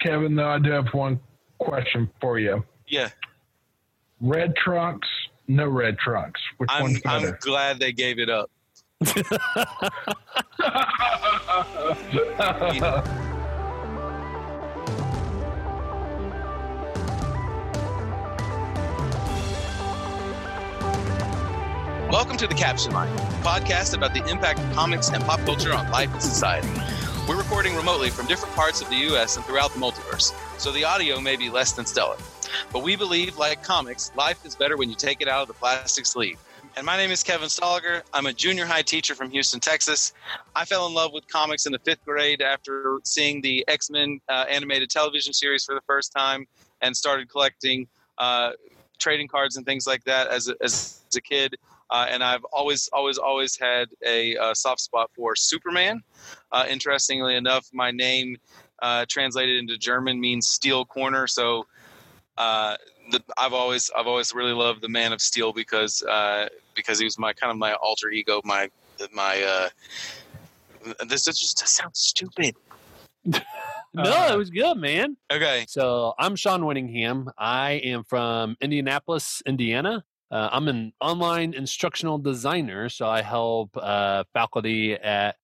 Kevin, though, I do have one question for you. Yeah. Red trunks, no red trunks. Which I'm, one's I'm glad they gave it up. Welcome to the Captioned Life, a podcast about the impact of comics and pop culture on life and society. We're recording remotely from different parts of the U.S. and throughout the multiverse, so the audio may be less than stellar. But we believe, like comics, life is better when you take it out of the plastic sleeve. And my name is Kevin Stoliger. I'm a junior high teacher from Houston, Texas. I fell in love with comics in the fifth grade after seeing the X Men uh, animated television series for the first time and started collecting uh, trading cards and things like that as a, as a kid. Uh, and I've always, always, always had a, uh soft spot for Superman. Uh, interestingly enough, my name uh, translated into German means steel corner. So uh, the, I've always, I've always really loved the Man of Steel because uh, because he was my kind of my alter ego, my my. Uh, this just sounds stupid. no, it was good, man. Okay, So I'm Sean Winningham. I am from Indianapolis, Indiana. Uh, I'm an online instructional designer, so I help uh, faculty at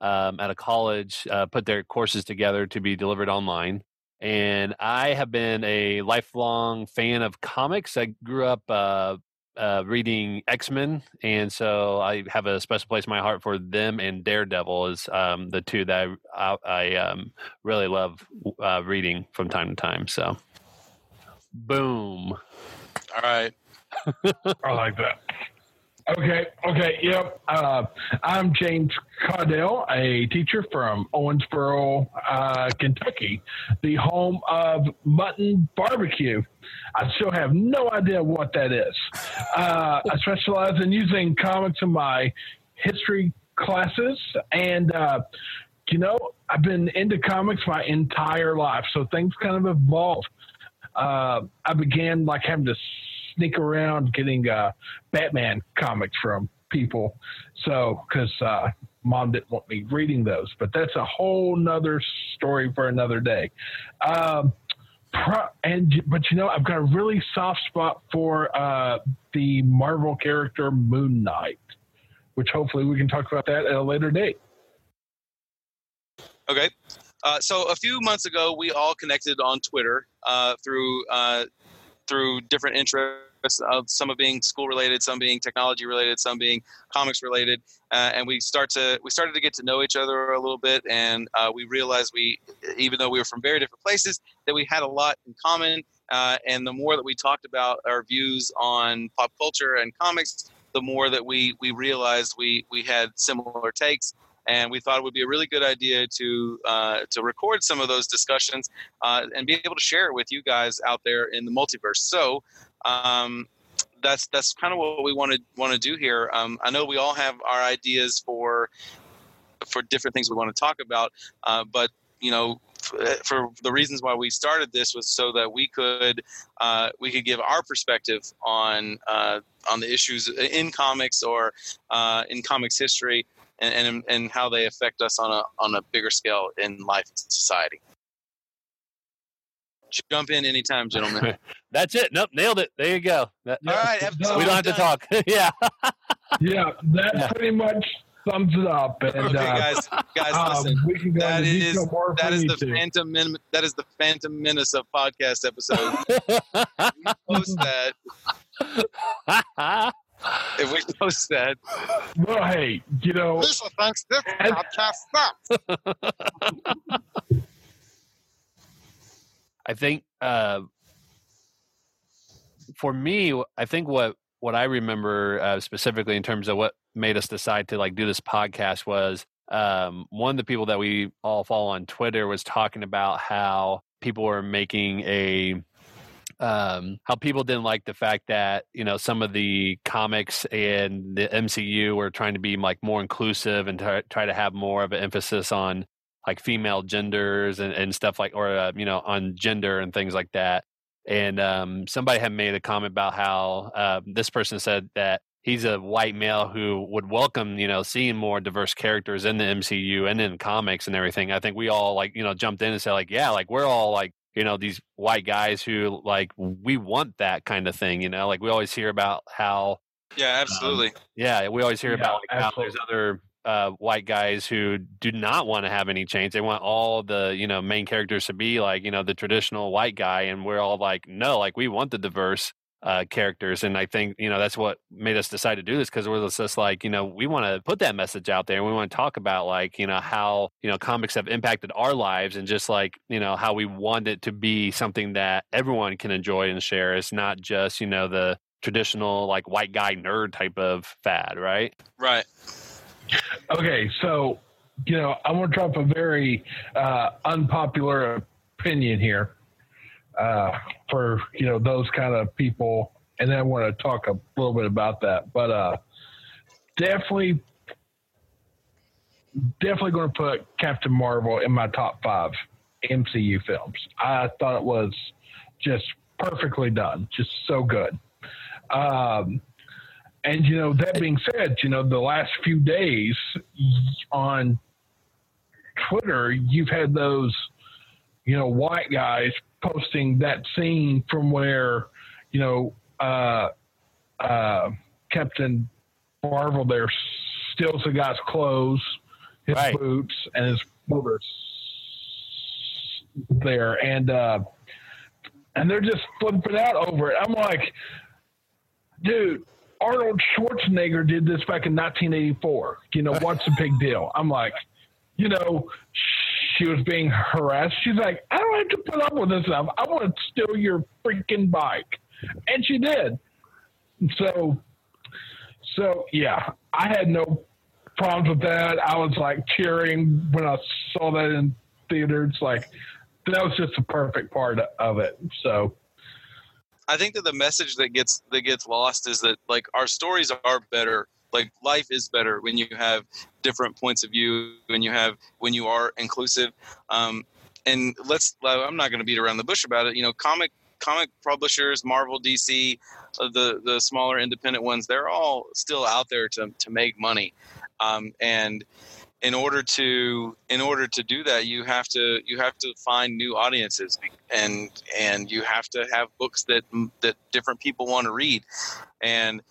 um, at a college uh, put their courses together to be delivered online. And I have been a lifelong fan of comics. I grew up uh, uh, reading X Men, and so I have a special place in my heart for them. And Daredevil is um, the two that I, I, um, really love uh, reading from time to time. So, boom. all right. I like that. Okay, okay, yep. Uh, I'm James Caudell, a teacher from Owensboro, uh, Kentucky, the home of mutton barbecue. I still have no idea what that is. Uh, I specialize in using comics in my history classes, and uh, you know, I've been into comics my entire life, so things kind of evolve. Uh, I began like having to sneak around getting uh, Batman comics from people. So, because uh, mom didn't want me reading those, but that's a whole nother story for another day. Um, pro- and but you know, I've got a really soft spot for uh, the Marvel character Moon Knight, which hopefully we can talk about that at a later date. Okay. Uh, so a few months ago, we all connected on Twitter uh, through uh, through different interests, of some of being school related, some being technology related, some being comics related, uh, and we start to we started to get to know each other a little bit, and uh, we realized we, even though we were from very different places, that we had a lot in common. Uh, and the more that we talked about our views on pop culture and comics, the more that we we realized we we had similar takes and we thought it would be a really good idea to uh, to record some of those discussions uh, and be able to share it with you guys out there in the multiverse. So um, that's that's kind of what we want to want to do here. Um, I know we all have our ideas for for different things we want to talk about, uh, but you know. For the reasons why we started this was so that we could uh, we could give our perspective on uh, on the issues in comics or uh, in comics history, and, and and how they affect us on a on a bigger scale in life and society. Jump in anytime, gentlemen. That's it. Nope, nailed it. There you go. That- All right, episode we don't have to talk. yeah. Yeah, that Yeah. pretty much sums it up. And Okay, uh, guys, guys, um, listen. we can go That into is detail more that from is you the two. phantom men, that is the phantom menace of podcast episode. post that if we post that. Well, hey, you know, Lisa thinks this podcast sucks. I think uh, for me, I think what what I remember uh, specifically in terms of what made us decide to like do this podcast was um, one of the people that we all follow on Twitter was talking about how people were making a um, how people didn't like the fact that you know some of the comics and the MCU were trying to be like more inclusive and try, try to have more of an emphasis on like female genders and, and stuff like or uh, you know on gender and things like that and um, somebody had made a comment about how uh, this person said that he's a white male who would welcome you know seeing more diverse characters in the MCU and in comics and everything. I think we all like you know jumped in and said like yeah like we're all like you know these white guys who like we want that kind of thing you know like we always hear about how yeah absolutely. um, yeah we always hear yeah, about like, how there's other uh, white guys who do not want to have any change. They want all the you know main characters to be like you know the traditional white guy, and we're all like, no, like we want the diverse uh, characters. And I think, you know, that's what made us decide to do this because we're just like, you know, we want to put that message out there. And we want to talk about like, you know, how, you know, comics have impacted our lives and just like, you know, how we want it to be something that everyone can enjoy and share. It's not just, you know, the traditional like white guy nerd type of fad, right? Right. Okay. So, you know, I want to drop a very uh, unpopular opinion here uh, for you know those kind of people, and I want to talk a little bit about that. But uh, definitely, definitely going to put Captain Marvel in my top five MCU films. I thought it was just perfectly done, just so good. Um, and you know, that being said, you know, the last few days on Twitter, you've had those, you know, white guys posting that scene from where, you know, uh, uh, Captain Marvel there steals the guy's clothes, his right. boots, and his boots there, and uh, and they're just flipping out over it. I'm like, dude, Arnold Schwarzenegger did this back in 1984. You know, what's the big deal? I'm like, you know, she was being harassed. She's like, I don't have to put up with this stuff. I want to steal your freaking bike. And she did. So, so yeah, I had no problems with that. I was like cheering when I saw that in theaters. Like, that was just the perfect part of it. So, I think that the message that gets that gets lost is that like our stories are better like life is better when you have different points of view when you have when you are inclusive um, and let's i'm not going to beat around the bush about it. You know comic comic publishers marvel dc uh, the the smaller independent ones they're all still out there to, to make money. Um, and in order to in order to do that you have to you have to find new audiences and and you have to have books that that different people want to read. And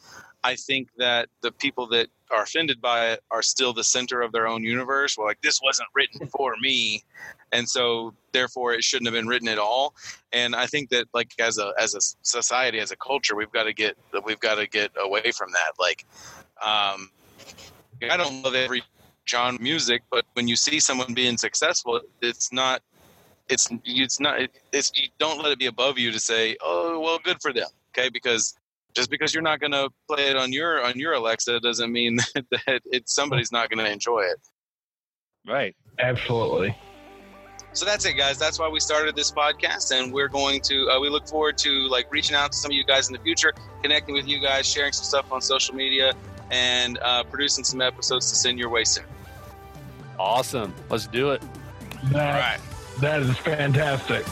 I think that the people that are offended by it are still the center of their own universe. Well, like this wasn't written for me, and so therefore it shouldn't have been written at all. And I think that like as a as a society, as a culture, we've got to get we've got to get away from that. Like, um, I don't love every genre music, but when you see someone being successful, it's not. It's it's not it's you don't let it be above you to say oh well good for them okay because just because you're not going to play it on your on your Alexa doesn't mean that, that it's somebody's not going to enjoy it. Right. Absolutely. So that's it, guys. That's why we started this podcast, and we're going to. Uh, we look forward to like reaching out to some of you guys in the future, connecting with you guys, sharing some stuff on social media, and uh, producing some episodes to send your way soon. Awesome. Let's do it. That, All right. That is fantastic.